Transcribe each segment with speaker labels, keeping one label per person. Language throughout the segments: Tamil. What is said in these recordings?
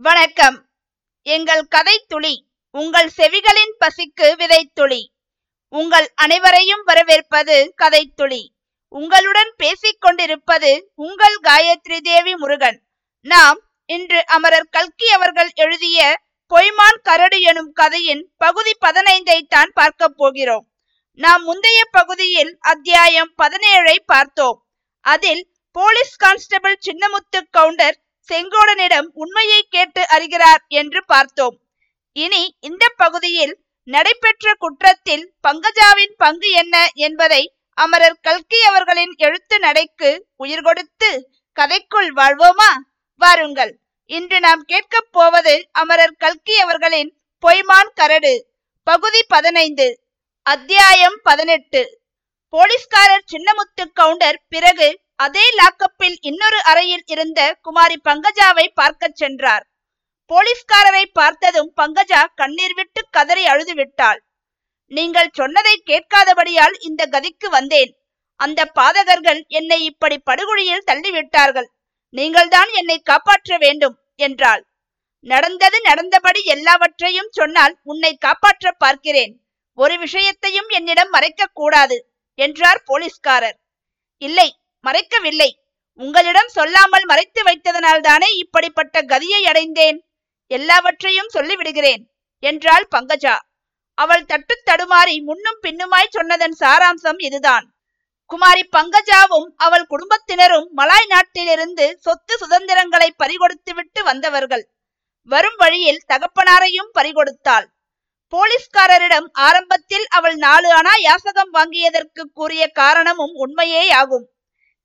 Speaker 1: வணக்கம். எங்கள் கதை துளி உங்கள் செவிகளின் பசிக்கு விதைத்துளி உங்கள் அனைவரையும் வரவேற்பது கதை துளி. உங்களுடன் பேசிக் கொண்டிருப்பது உங்கள் காயத்ரி தேவி முருகன். நாம் இன்று அமரர் கல்கி அவர்கள் எழுதிய பொய்மான் கரடு எனும் கதையின் பகுதி பதினைந்தை தான் பார்க்க போகிறோம். நாம் முந்தைய பகுதியில் அத்தியாயம் பதினேழை பார்த்தோம். அதில் போலீஸ் கான்ஸ்டபிள் சின்னமுத்து கவுண்டர் செங்கோடனிடம் உண்மையை கேட்டு அறிகிறார் என்று பார்த்தோம். இனி இந்த பகுதியில் நடைபெற்ற குற்றத்தில் பங்கஜாவின் பங்கு என்ன என்பதை அமரர் கல்கி அவர்களின் எழுத்து நடைக்கு உயிர் கொடுத்து கதைக்குள் வாழ்வோமா? வாருங்கள். இன்று நாம் கேட்கப் போவது அமரர் கல்கி அவர்களின் பொய்மான் கரடு. பகுதி பதினைந்து. அத்தியாயம் பதினெட்டு. போலீஸ்காரர் சின்னமுத்து கவுண்டர் பிறகு அதே லாக்கப்பில் இன்னொரு அறையில் இருந்த குமாரி பங்கஜாவை பார்க்கச் சென்றார். போலீஸ்காரரை பார்த்ததும் பங்கஜா கண்ணீர் விட்டு கதறி அழுது விட்டாள் நீங்கள் சொன்னதை கேட்காதபடியால் இந்த கதிக்கு வந்தேன். அந்த பாதகர்கள் என்னை இப்படி படுகொழியில் தள்ளிவிட்டார்கள். நீங்கள்தான் என்னை காப்பாற்ற வேண்டும் என்றாள். நடந்தது நடந்தபடி எல்லாவற்றையும் சொன்னால் உன்னை காப்பாற்ற பார்க்கிறேன். ஒரு விஷயத்தையும் என்னிடம் மறைக்க கூடாது என்றார் போலீஸ்காரர். இல்லை மறைக்கவில்லை. உங்களிடம் சொல்லாமல் மறைத்து வைத்ததனால் தானே இப்படிப்பட்ட கதியை அடைந்தேன். எல்லாவற்றையும் சொல்லிவிடுகிறேன் என்றாள் பங்கஜா. அவள் தட்டு தடுமாறி முன்னும் பின்னுமாய் சொன்னதன் சாராம்சம் இதுதான். குமாரி பங்கஜாவும் அவள் குடும்பத்தினரும் மலாய் நாட்டிலிருந்து சொத்து சுதந்திரங்களை பறிகொடுத்துவிட்டு வந்தவர்கள். வரும் வழியில் தகப்பனாரையும் பறிகொடுத்தாள். போலீஸ்காரரிடம் ஆரம்பத்தில் அவள் நாலு அணா யாசகம் வாங்கியதற்கு கூறிய காரணமும் உண்மையே ஆகும்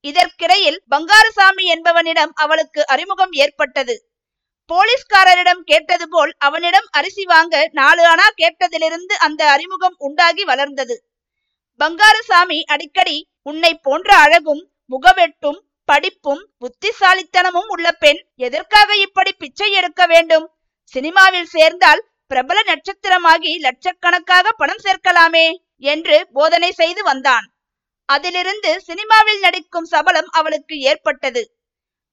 Speaker 1: இதற்கிடையில் பங்காரசாமி என்பவனிடம் அவளுக்கு அறிமுகம் ஏற்பட்டது. போலீஸ்காரரிடம் கேட்டது போல் அவனிடம் அரிசி வாங்க நாலு அணா கேட்டதிலிருந்து அந்த அறிமுகம் உண்டாகி வளர்ந்தது. பங்காரசாமி அடிக்கடி உன்னை போன்ற அழகும் முகவெட்டும் படிப்பும் புத்திசாலித்தனமும் உள்ள பெண் எதற்காக இப்படி பிச்சை எடுக்க வேண்டும்? சினிமாவில் சேர்ந்தால் பிரபல நட்சத்திரமாகி லட்சக்கணக்காக பணம் சேர்க்கலாமே என்று போதனை செய்து வந்தான். அதிலிருந்து சினிமாவில் நடிக்கும் சபலம் அவளுக்கு ஏற்பட்டது.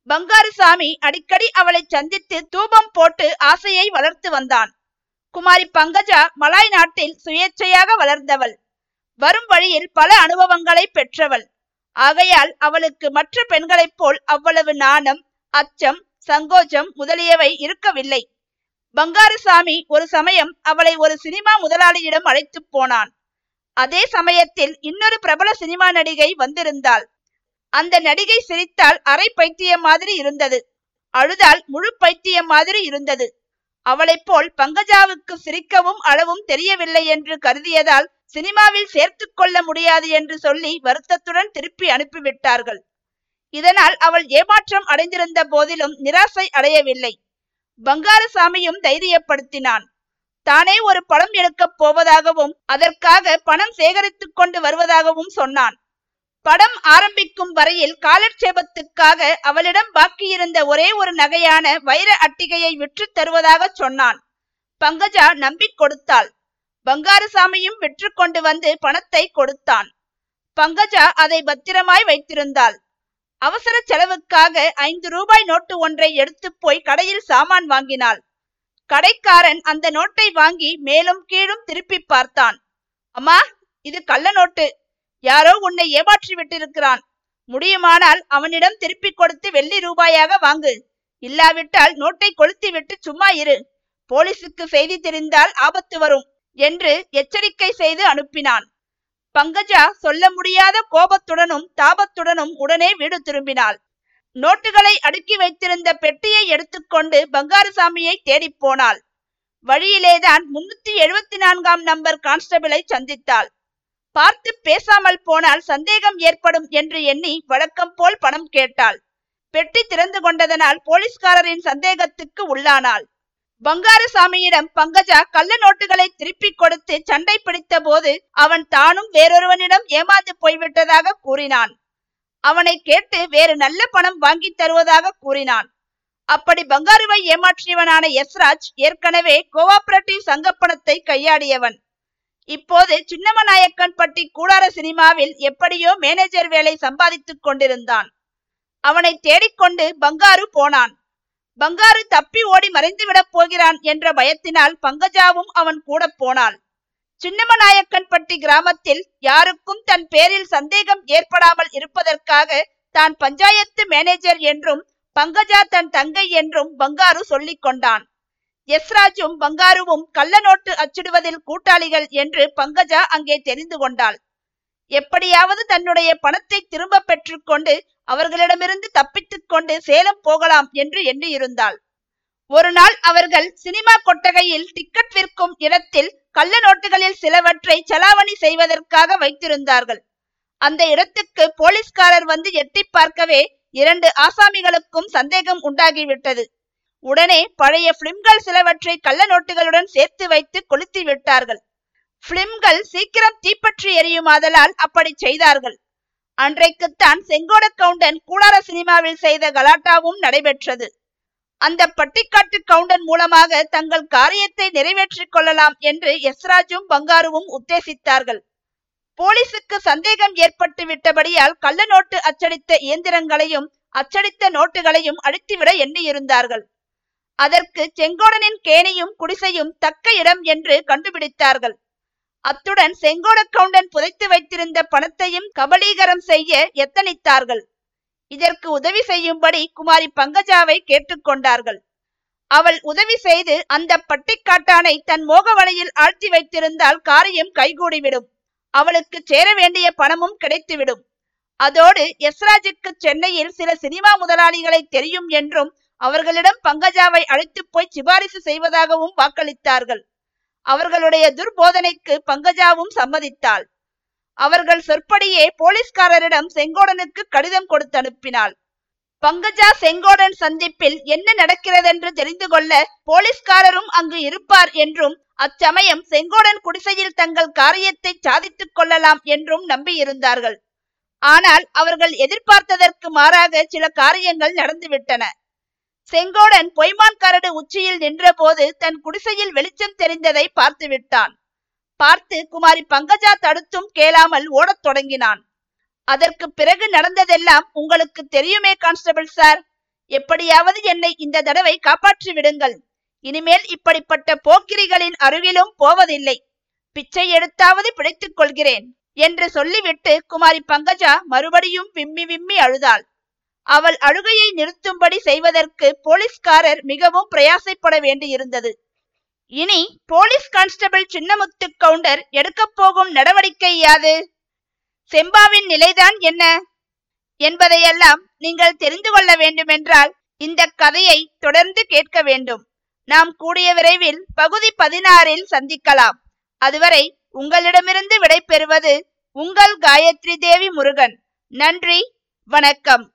Speaker 1: பங்காருசாமி அடிக்கடி அவளை சந்தித்து தூபம் போட்டு ஆசையை வளர்த்து வந்தான். குமாரி பங்கஜா மலாய் நாட்டில் சுயேட்சையாக வளர்ந்தவள். வரும் வழியில் பல அனுபவங்களை பெற்றவள். ஆகையால் அவளுக்கு மற்ற பெண்களைப் போல் அவ்வளவு நாணம் அச்சம் சங்கோஜம் முதலியவை இருக்கவில்லை. பங்காருசாமி ஒரு சமயம் அவளை ஒரு சினிமா முதலாளியிடம் அழைத்து போனான். அதே சமயத்தில் இன்னொரு பிரபல சினிமா நடிகை வந்திருந்தாள். அந்த நடிகை சிரித்தால் அரை பைத்தியம் மாதிரி இருந்தது. அழுதால் முழு பைத்தியம் மாதிரி இருந்தது. அவளைப் போல் பங்கஜாவுக்கு சிரிக்கவும் அளவும் தெரியவில்லை என்று கருதியதால் சினிமாவில் சேர்த்து கொள்ள முடியாது என்று சொல்லி வருத்தத்துடன் திருப்பி அனுப்பிவிட்டார்கள். இதனால் அவள் ஏமாற்றம் அடைந்திருந்த போதிலும் நிராசை அடையவில்லை. பங்காரசாமியும் தைரியப்படுத்தினான். தானே ஒரு படம் எடுக்கப் போவதாகவும் அதற்காக பணம் சேகரித்துக் கொண்டு வருவதாகவும் சொன்னான். படம் ஆரம்பிக்கும் வரையில் காலட்சேபத்துக்காக அவளிடம் பாக்கியிருந்த ஒரே ஒரு நகையான வைர அட்டிகையை விற்று தருவதாக சொன்னான். பங்கஜா நம்பிக் கொடுத்தாள். பங்காரசாமியும் விற்று கொண்டு வந்து பணத்தை கொடுத்தான். பங்கஜா அதை பத்திரமாய் வைத்திருந்தாள். அவசர செலவுக்காக ஐந்து ரூபாய் நோட்டு ஒன்றை எடுத்து போய் கடையில் சாமான் வாங்கினாள். கடைக்காரன் அந்த நோட்டை வாங்கி மேலும் கீழும் திருப்பி பார்த்தான். அம்மா இது கள்ள நோட்டு. யாரோ உன்னை ஏமாற்றி விட்டிருக்கிறான். முடியுமானால் அவனிடம் திருப்பி கொடுத்து வெள்ளி ரூபாயாக வாங்கு. இல்லாவிட்டால் நோட்டை கொளுத்தி விட்டு சும்மா இரு. போலீசுக்கு செய்தி தெரிந்தால் ஆபத்து வரும் என்று எச்சரிக்கை செய்து அனுப்பினான். பங்கஜா சொல்ல முடியாத கோபத்துடனும் தாபத்துடனும் உடனே வீடு திரும்பினாள். நோட்டுகளை அடுக்கி வைத்திருந்த பெட்டியை எடுத்துக்கொண்டு பங்காரசாமியை தேடிப் போனாள். வழியிலேதான் முன்னூத்தி எழுபத்தி நான்காம் நம்பர் கான்ஸ்டபிளை சந்தித்தாள். பார்த்து பேசாமல் போனால் சந்தேகம் ஏற்படும் என்று எண்ணி வழக்கம் போல் பணம் கேட்டாள். பெட்டி திறந்து கொண்டதனால் போலீஸ்காரரின் சந்தேகத்துக்கு உள்ளானாள். பங்காரசாமியிடம் பங்கஜா கள்ள நோட்டுகளை திருப்பி கொடுத்து சண்டை பிடித்த போது அவன் தானும் வேறொருவனிடம் ஏமாந்து போய்விட்டதாக கூறினான். அவனை கேட்டு வேறு நல்ல பணம் வாங்கி தருவதாக கூறினான். அப்படி பங்காருவை ஏமாற்றியவனான எஸ்ராஜ் ஏற்கனவே கோஆபரேட்டிவ் சங்க பணத்தை கையாடியவன். இப்போது சின்னமநாயக்கன் பட்டி கூடார சினிமாவில் எப்படியோ மேனேஜர் வேலை சம்பாதித்துக் கொண்டிருந்தான். அவனை தேடிக்கொண்டு பங்காரு போனான். பங்காரு தப்பி ஓடி மறைந்துவிடப் போகிறான் என்ற பயத்தினால் பங்கஜாவும் அவன் கூட போனாள். சின்னமநாயக்கன்பட்டி கிராமத்தில் யாருக்கும் தன் பேரில் சந்தேகம் ஏற்படாமல் இருப்பதற்காக தான் பஞ்சாயத்து மேனேஜர் என்றும் பங்கஜா தன் தங்கை என்றும் பங்காரு சொல்லிக் கொண்டான். எஸ்ராஜும் பங்காருவும் கள்ள நோட்டு அச்சிடுவதில் கூட்டாளிகள் என்று பங்கஜா அங்கே தெரிந்து கொண்டாள். எப்படியாவது தன்னுடைய பணத்தை திரும்ப பெற்றுக்கொண்டு அவர்களிடமிருந்து தப்பித்துக் கொண்டு சேலம் போகலாம் என்று எண்ணியிருந்தாள். ஒரு நாள் அவர்கள் சினிமா கொட்டகையில் டிக்கெட் விற்கும் இடத்தில் கள்ள நோட்டுகளில் சிலவற்றை செலாவணி செய்வதற்காக வைத்திருந்தார்கள். அந்த இடத்துக்கு போலீஸ்காரர் வந்து எட்டி பார்க்கவே இரண்டு ஆசாமிகளுக்கும் சந்தேகம் உண்டாகிவிட்டது. உடனே பழைய பிலிம்கள் சிலவற்றை கள்ள நோட்டுகளுடன் சேர்த்து வைத்து கொளுத்தி விட்டார்கள். பிலிம்கள் சீக்கிரம் தீப்பற்றி எரியுமாதலால் அப்படி செய்தார்கள். அன்றைக்குத்தான் செங்கோட கவுண்டன் கூடார சினிமாவில் செய்த கலாட்டாவும் நடைபெற்றது. அந்த பட்டிக்காட்டு கவுண்டன் மூலமாக தங்கள் காரியத்தை நிறைவேற்றிக் கொள்ளலாம் என்று எஸ்ராஜும் பங்காருவும் உத்தேசித்தார்கள். போலீசுக்கு சந்தேகம் ஏற்பட்டு விட்டபடியால் கள்ள நோட்டு அச்சடித்த இயந்திரங்களையும் அச்சடித்த நோட்டுகளையும் அழித்துவிட எண்ணியிருந்தார்கள். அதற்கு செங்கோடனின் கேணியும் குடிசையும் தக்க இடம் என்று கண்டுபிடித்தார்கள். அத்துடன் செங்கோட கவுண்டன் புதைத்து வைத்திருந்த பணத்தையும் கபலீகரம் செய்ய எத்தனித்தார்கள். இதற்கு உதவி செய்யும்படி குமாரி பங்கஜாவை கேட்டுக்கொண்டார்கள். அவள் உதவி செய்து அந்த பட்டிக்காட்டானை தன் மோக வலையில் ஆழ்த்தி வைத்திருந்தால் காரியம் கைகூடிவிடும். அவளுக்கு சேர வேண்டிய பணமும் கிடைத்துவிடும். அதோடு யஸ்ராஜுக்கு சென்னையில் சில சினிமா முதலாளிகளை தெரியும் என்றும் அவர்களிடம் பங்கஜாவை அழைத்து போய் சிபாரிசு செய்வதாகவும் வாக்களித்தார்கள். அவர்களுடைய துர்போதனைக்கு பங்கஜாவும் சம்மதித்தாள். அவர்கள் சொற்படியே போலீஸ்காரரிடம் செங்கோடனுக்கு கடிதம் கொடுத்து அனுப்பினாள். பங்கஜா செங்கோடன் சந்திப்பில் என்ன நடக்கிறதென்று தெரிந்து கொள்ள போலீஸ்காரரும் அங்கு இருப்பார் என்றும் அச்சமயம் செங்கோடன் குடிசையில் தங்கள் காரியத்தை சாதித்துக் கொள்ளலாம் என்றும் நம்பியிருந்தார்கள். ஆனால் அவர்கள் எதிர்பார்த்ததற்கு மாறாக சில காரியங்கள் நடந்துவிட்டன. செங்கோடன் பொய்மான் கரடு உச்சியில் நின்றபோது தன் குடிசையில் வெளிச்சம் தெரிந்ததை பார்த்து விட்டான் பார்த்து குமாரி பங்கஜா தடுத்தும் கேளாமல் ஓடத் தொடங்கினான். அதற்கு பிறகு நடந்ததெல்லாம் உங்களுக்கு தெரியுமே கான்ஸ்டபிள் சார். எப்படியாவது என்னை இந்த தடவை காப்பாற்றி விடுங்கள். இனிமேல் இப்படிப்பட்ட போக்கிரிகளின் அருகிலும் போவதில்லை. பிச்சை எடுத்தாவது பிழைத்துக் கொள்கிறேன் என்று சொல்லிவிட்டு குமாரி பங்கஜா மறுபடியும் விம்மி விம்மி அழுதாள். அவள் அழுகையை நிறுத்தும்படி செய்வதற்கு போலீஸ்காரர் மிகவும் பிரயாசைப்பட வேண்டியிருந்தது. இனி போலீஸ் கான்ஸ்டபிள் சின்னமுத்து கவுண்டர் எடுக்கப் போகும் நடவடிக்கை யாது? செம்பாவின் நிலைதான் என்ன? என்பதையெல்லாம் நீங்கள் தெரிந்து கொள்ள வேண்டுமென்றால் இந்த கதையை தொடர்ந்து கேட்க வேண்டும். நாம் கூடிய விரைவில் பகுதி பதினாறில் சந்திக்கலாம். அதுவரை உங்களிடமிருந்து விடைபெறுவது உங்கள் காயத்ரி தேவி முருகன். நன்றி வணக்கம்.